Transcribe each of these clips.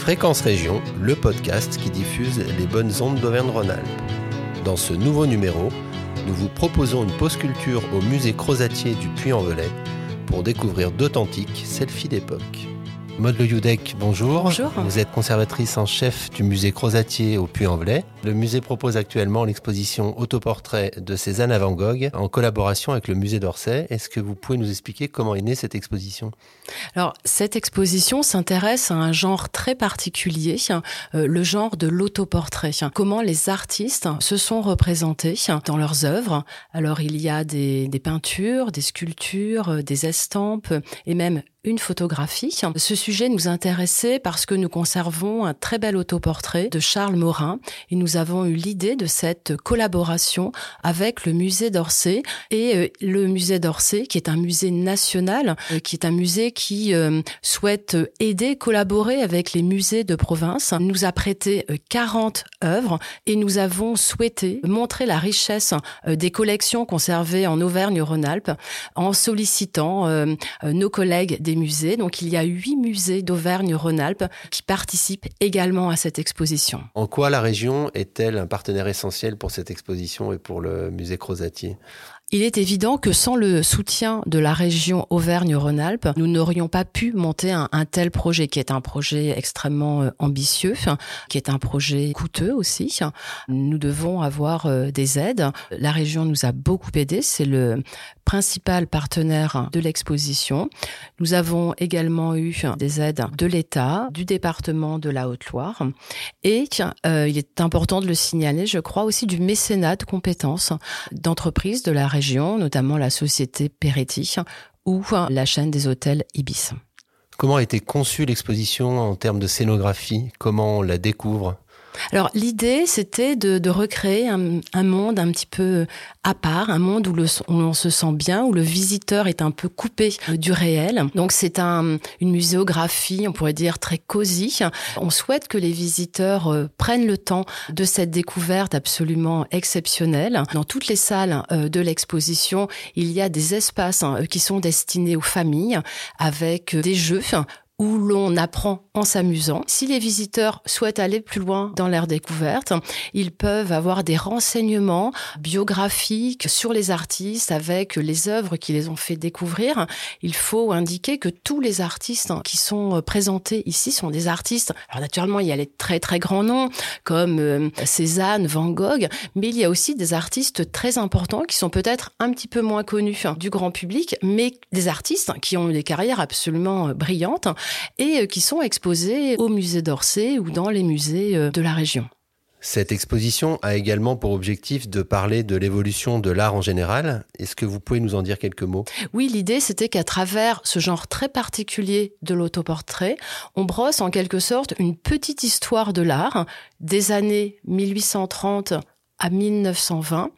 Fréquence Région, le podcast qui diffuse les bonnes ondes d'Auvergne-Rhône-Alpes. Dans ce nouveau numéro, nous vous proposons une pause culture au musée Crozatier du Puy-en-Velay pour découvrir d'authentiques selfies d'époque. Maud Le Youdec, bonjour. Bonjour. Vous êtes conservatrice en chef du musée Crozatier au Puy-en-Velay. Le musée propose actuellement l'exposition autoportrait de Cézanne à Van Gogh en collaboration avec le musée d'Orsay. Est-ce que vous pouvez nous expliquer comment est née cette exposition? Alors, cette exposition s'intéresse à un genre très particulier, euh, le genre de l'autoportrait. Comment les artistes se sont représentés dans leurs œuvres. Alors, il y a des, des peintures, des sculptures, des estampes et même une photographie. Ce sujet nous intéressait parce que nous conservons un très bel autoportrait de Charles Morin et nous avons eu l'idée de cette collaboration avec le musée d'Orsay et euh, le musée d'Orsay qui est un musée national, euh, qui est un musée qui euh, souhaite aider, collaborer avec les musées de province, nous a prêté 40 œuvres et nous avons souhaité montrer la richesse des collections conservées en Auvergne-Rhône-Alpes en sollicitant nos collègues des musées. Donc il y a huit musées d'Auvergne-Rhône-Alpes qui participent également à cette exposition. En quoi la région est-elle un partenaire essentiel pour cette exposition et pour le musée Crozatier? Il est évident que sans le soutien de la région Auvergne-Rhône-Alpes, nous n'aurions pas pu monter un, tel projet qui est un projet extrêmement euh, ambitieux, qui est un projet coûteux aussi. Nous devons avoir euh, des aides. La région nous a beaucoup aidés. C'est le principal partenaire de l'exposition. Nous avons également eu des aides de l'État, du département de la Haute-Loire et euh, il est important de le signaler, je crois aussi du mécénat de compétences d'entreprises de la région, notamment la société Peretti ou la chaîne des hôtels Ibis. Comment a été conçue l'exposition en termes de scénographie? Comment on la découvre? Alors l'idée, c'était de, de, recréer un, un, monde un petit peu à part, un monde où, le, où l'on se sent bien, où le visiteur est un peu coupé euh, du réel. Donc c'est un, une muséographie, on pourrait dire très cosy. On souhaite que les visiteurs euh, prennent le temps de cette découverte absolument exceptionnelle. Dans toutes les salles euh, de l'exposition, il y a des espaces hein, qui sont destinés aux familles avec des jeux où l'on apprend en s'amusant. Si les visiteurs souhaitent aller plus loin dans leur découverte, ils peuvent avoir des renseignements biographiques sur les artistes avec les œuvres qui les ont fait découvrir. Il faut indiquer que tous les artistes qui sont présentés ici sont des artistes. Alors naturellement, il y a les très très grands noms comme euh, Cézanne, Van Gogh, mais il y a aussi des artistes très importants qui sont peut-être un petit peu moins connus du grand public, mais des artistes qui ont des carrières absolument brillantes et euh, qui sont exposés au musée d'Orsay ou dans les musées euh, de la région. Cette exposition a également pour objectif de parler de l'évolution de l'art en général. Est-ce que vous pouvez nous en dire quelques mots? Oui, l'idée c'était qu'à travers ce genre très particulier de l'autoportrait, on brosse en quelque sorte une petite histoire de l'art des années 1830 à 1920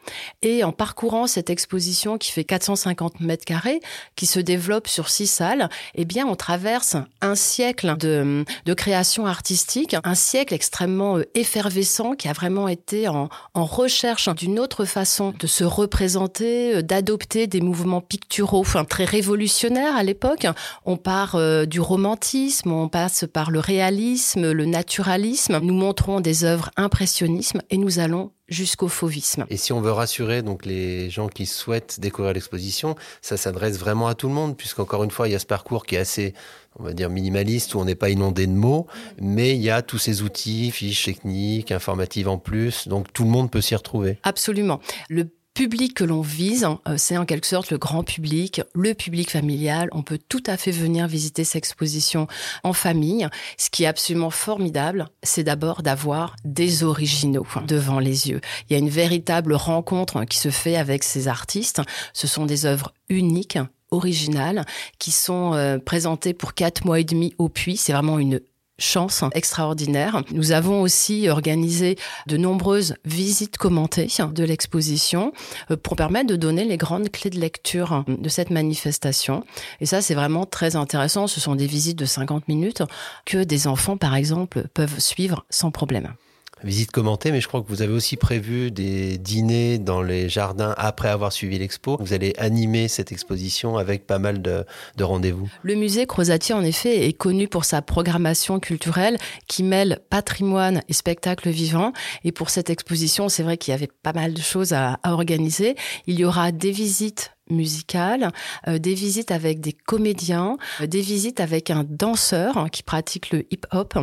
et en parcourant cette exposition qui fait 450 mètres carrés, qui se développe sur six salles, eh bien on traverse un siècle de, création artistique, un siècle extrêmement euh, effervescent qui a vraiment été en, en recherche d'une autre façon de se représenter, euh, d'adopter des mouvements picturaux enfin, très révolutionnaires à l'époque. On part euh, du romantisme, on passe par le réalisme, le naturalisme. Nous montrons des œuvres impressionnisme et nous allons jusqu'au fauvisme. Et si on veut rassurer donc les gens qui souhaitent découvrir l'exposition, ça s'adresse vraiment à tout le monde, puisqu'encore une fois, il y a ce parcours qui est assez on va dire minimaliste où on n'est pas inondé de mots, mais il y a tous ces outils, fiches techniques, informatives en plus, donc tout le monde peut s'y retrouver. Absolument. Le public que l'on vise, euh, c'est en quelque sorte le grand public, le public familial. On peut tout à fait venir visiter cette exposition en famille. Ce qui est absolument formidable, c'est d'abord d'avoir des originaux devant les yeux. Il y a une véritable rencontre qui se fait avec ces artistes. Ce sont des œuvres uniques originales qui sont euh, présentées pour quatre mois et demi au puits. C'est vraiment une chance extraordinaire. Nous avons aussi organisé de nombreuses visites commentées de l'exposition euh, pour permettre de donner les grandes clés de lecture de cette manifestation. Et ça, c'est vraiment très intéressant. Ce sont des visites de 50 minutes que des enfants, par exemple, peuvent suivre sans problème. Visite commentée, mais je crois que vous avez aussi prévu des dîners dans les jardins après avoir suivi l'expo. Vous allez animer cette exposition avec pas mal de, de rendez-vous. Le musée Crozatier, en effet, est connu pour sa programmation culturelle qui mêle patrimoine et spectacle vivant. Et pour cette exposition, c'est vrai qu'il y avait pas mal de choses à, à organiser. Il y aura des visites musicales, euh, des visites avec des comédiens, euh, des visites avec un danseur hein, qui pratique le hip-hop,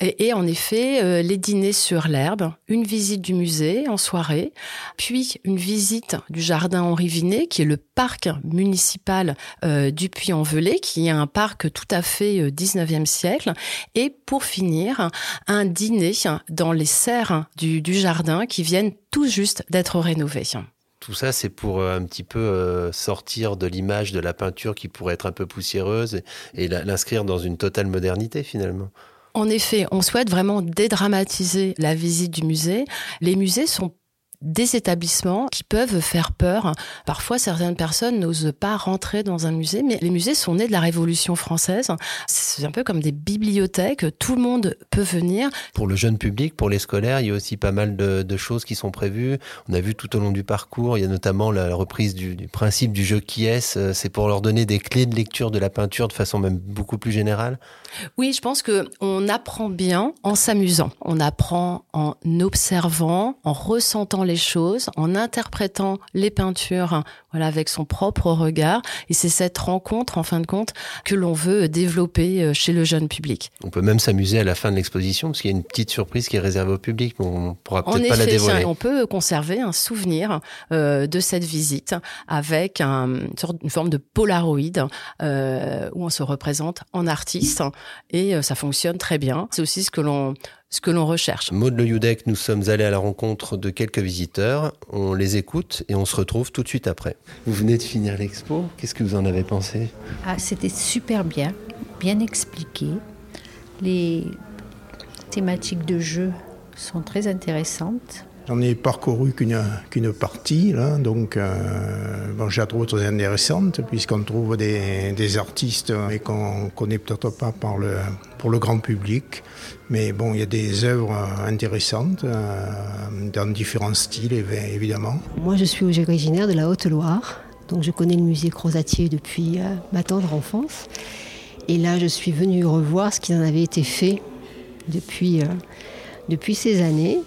et, en effet euh, les dîners sur l'herbe, une visite du musée en soirée, puis une visite du jardin Henri Vinet, qui est le parc municipal du Puy-en-Velay, qui est un parc tout à fait 19e siècle, et pour finir, un dîner dans les serres du, jardin qui viennent tout juste d'être rénovés. Tout ça, c'est pour euh, un petit peu euh, sortir de l'image de la peinture qui pourrait être un peu poussiéreuse et, et l'inscrire dans une totale modernité finalement. En effet, on souhaite vraiment dédramatiser la visite du musée. Les musées sont des établissements qui peuvent faire peur. Parfois, certaines personnes n'osent pas rentrer dans un musée, mais les musées sont nés de la Révolution française. C'est un peu comme des bibliothèques, tout le monde peut venir. Pour le jeune public, pour les scolaires, il y a aussi pas mal de, de choses qui sont prévues. On a vu tout au long du parcours, il y a notamment la reprise du, du principe du jeu qui est. C'est pour leur donner des clés de lecture de la peinture de façon même beaucoup plus générale. Oui, je pense que on apprend bien en s'amusant. On apprend en observant, en ressentant les choses, en interprétant les peintures, voilà, avec son propre regard. Et c'est cette rencontre, en fin de compte, que l'on veut développer euh, chez le jeune public. On peut même s'amuser à la fin de l'exposition, parce qu'il y a une petite surprise qui est réservée au public, mais on pourra peut-être pas la dévoiler. On peut conserver un souvenir euh, de cette visite avec un, une, forme de polaroid euh, où on se représente en artiste et ça fonctionne très bien. C'est aussi ce que l'on ce que l'on recherche. Maud Le Youdek, nous sommes allés à la rencontre de quelques visiteurs, on les écoute et on se retrouve tout de suite après. Vous venez de finir l'expo, qu'est-ce que vous en avez pensé? Ah, C'était super bien, bien expliqué. Les thématiques de jeu sont très intéressantes. J'en ai parcouru qu'une qu partie, là, donc euh, bon, je la trouve très intéressante puisqu'on trouve des, des, artistes et qu'on ne connaît peut-être pas pour le grand public. Mais bon, il y a des œuvres intéressantes euh, dans différents styles, évidemment. Moi, je suis originaire de la Haute-Loire, donc je connais le musée Crozatier depuis euh, ma tendre enfance. Et là, je suis venue revoir ce qui en avait été fait depuis, euh, depuis ces années.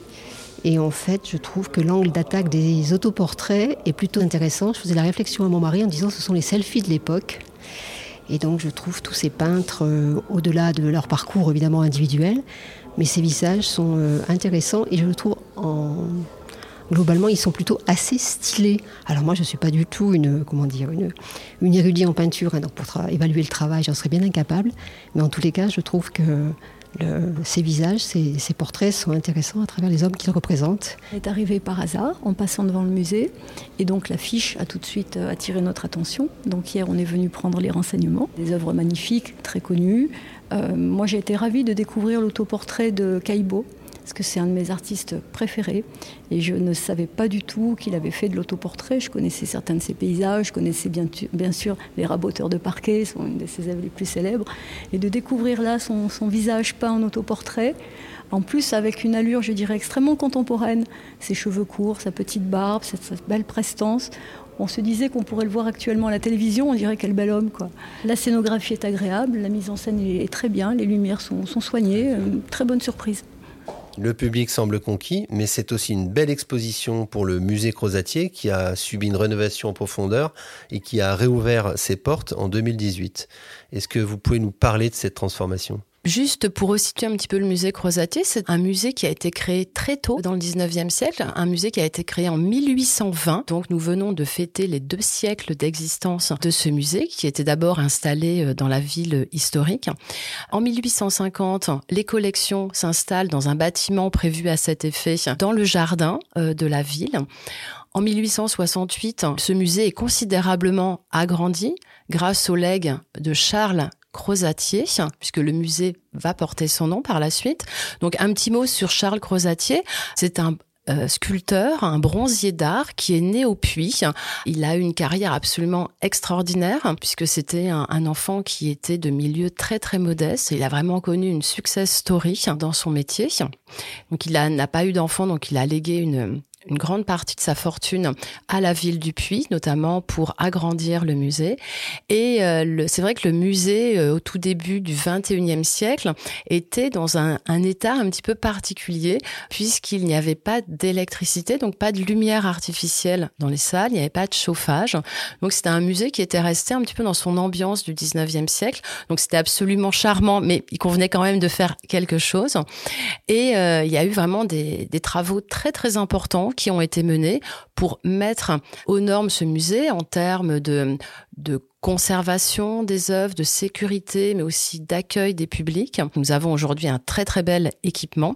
Et en fait, je trouve que l'angle d'attaque des autoportraits est plutôt intéressant. Je faisais la réflexion à mon mari en disant ce sont les selfies de l'époque. Et donc je trouve tous ces peintres, euh, au-delà de leur parcours évidemment individuel, mais ces visages sont euh, intéressants et je le trouve en... Globalement, ils sont plutôt assez stylés. Alors moi, je ne suis pas du tout une, comment dire, une, une érudite en peinture, hein, donc pour évaluer le travail, j'en serais bien incapable. Mais en tous les cas, je trouve que ces visages, ces, portraits sont intéressants à travers les hommes qu'ils représentent. On est arrivé par hasard en passant devant le musée et donc l'affiche a tout de suite attiré notre attention. Donc hier on est venu prendre les renseignements, des œuvres magnifiques, très connues. Euh, moi j'ai été ravie de découvrir l'autoportrait de Caïbo parce que c'est un de mes artistes préférés et je ne savais pas du tout qu'il avait fait de l'autoportrait. Je connaissais certains de ses paysages, je connaissais bien, sûr les raboteurs de parquet, sont une de ses œuvres les plus célèbres. Et de découvrir là son, visage peint en autoportrait, en plus avec une allure, je dirais, extrêmement contemporaine, ses cheveux courts, sa petite barbe, cette, belle prestance. On se disait qu'on pourrait le voir actuellement à la télévision, on dirait quel bel homme. Quoi. La scénographie est agréable, la mise en scène est très bien, les lumières sont, soignées, très bonne surprise. Le public semble conquis, mais c'est aussi une belle exposition pour le musée Crozatier qui a subi une rénovation en profondeur et qui a réouvert ses portes en 2018. Est-ce que vous pouvez nous parler de cette transformation? Juste pour resituer un petit peu le musée Crozatier, c'est un musée qui a été créé très tôt dans le 19e siècle, un musée qui a été créé en 1820. Donc nous venons de fêter les deux siècles d'existence de ce musée qui était d'abord installé dans la ville historique. En 1850, les collections s'installent dans un bâtiment prévu à cet effet dans le jardin de la ville. En 1868, ce musée est considérablement agrandi grâce aux legs de Charles Crozatier, puisque le musée va porter son nom par la suite. Donc un petit mot sur Charles Crozatier. C'est un euh, sculpteur, un bronzier d'art qui est né au Puy. Il a une carrière absolument extraordinaire puisque c'était un, un, enfant qui était de milieu très très modeste. Il a vraiment connu une success story dans son métier. Donc il n'a pas eu d'enfant, donc il a légué une une grande partie de sa fortune à la ville du Puy, notamment pour agrandir le musée. Et euh, c'est vrai que le musée, euh, au tout début du 21e siècle, était dans un, état un petit peu particulier, puisqu'il n'y avait pas d'électricité, donc pas de lumière artificielle dans les salles, il n'y avait pas de chauffage. Donc c'était un musée qui était resté un petit peu dans son ambiance du 19e siècle. Donc c'était absolument charmant, mais il convenait quand même de faire quelque chose. Et euh, il y a eu vraiment des travaux très très importants qui ont été menés pour mettre aux normes ce musée en termes de, de conservation des œuvres, de sécurité, mais aussi d'accueil des publics. Nous avons aujourd'hui un très très bel équipement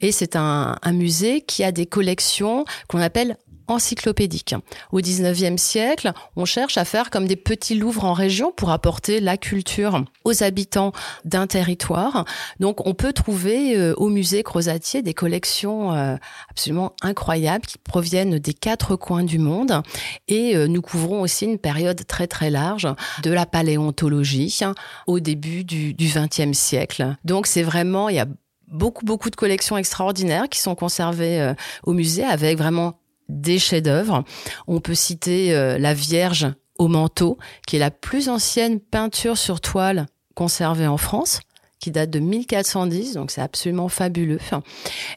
et c'est un musée qui a des collections qu'on appelle encyclopédique. Au 19e siècle, on cherche à faire comme des petits louvres en région pour apporter la culture aux habitants d'un territoire. Donc on peut trouver euh, au musée Crozatier des collections euh, absolument incroyables qui proviennent des quatre coins du monde et euh, nous couvrons aussi une période très très large de la paléontologie au début du, du 20e siècle. Donc c'est vraiment il y a beaucoup beaucoup de collections extraordinaires qui sont conservées au musée avec vraiment des chefs-d'œuvre. On peut citer euh, la Vierge au manteau, qui est la plus ancienne peinture sur toile conservée en France qui date de 1410, donc c'est absolument fabuleux.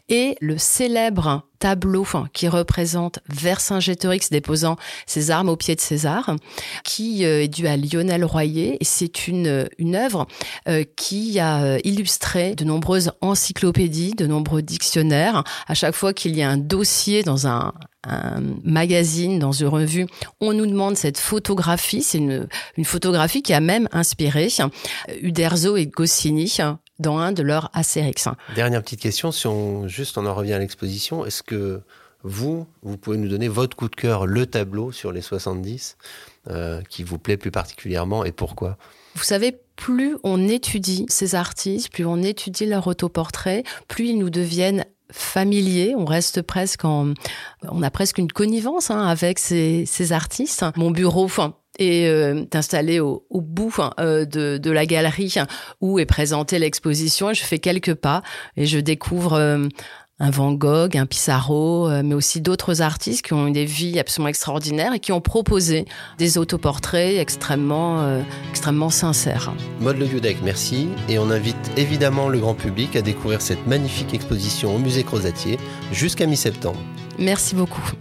Et le célèbre tableau qui représente Vercingétorix déposant ses armes au pied de César, qui euh, est dû à Lionel Royer. Et c'est une, une œuvre euh, qui a illustré de nombreuses encyclopédies, de nombreux dictionnaires. À chaque fois qu'il y a un dossier dans un, un magazine, dans une revue, on nous demande cette photographie. C'est une, une photographie qui a même inspiré Uderzo et Goscinny dans un de leurs Astérix. Dernière petite question, si on juste on en revient à l'exposition, est-ce que vous, vous pouvez nous donner votre coup de cœur, le tableau sur les 70 euh, qui vous plaît plus particulièrement et pourquoi? Vous savez, plus on étudie ces artistes, plus on étudie leur autoportrait, plus ils nous deviennent familier, on reste presque en, on a presque une connivence hein, avec ces, ces, artistes. Mon bureau, enfin, est euh, installé au, au bout euh, de, de, la galerie où est présentée l'exposition. Je fais quelques pas et je découvre euh, un Van Gogh, un Pissarro, euh, mais aussi d'autres artistes qui ont eu des vies absolument extraordinaires et qui ont proposé des autoportraits extrêmement, euh, extrêmement sincères. Maud Le Guedec, merci. Et on invite évidemment le grand public à découvrir cette magnifique exposition au musée Crozatier jusqu'à mi-septembre. Merci beaucoup.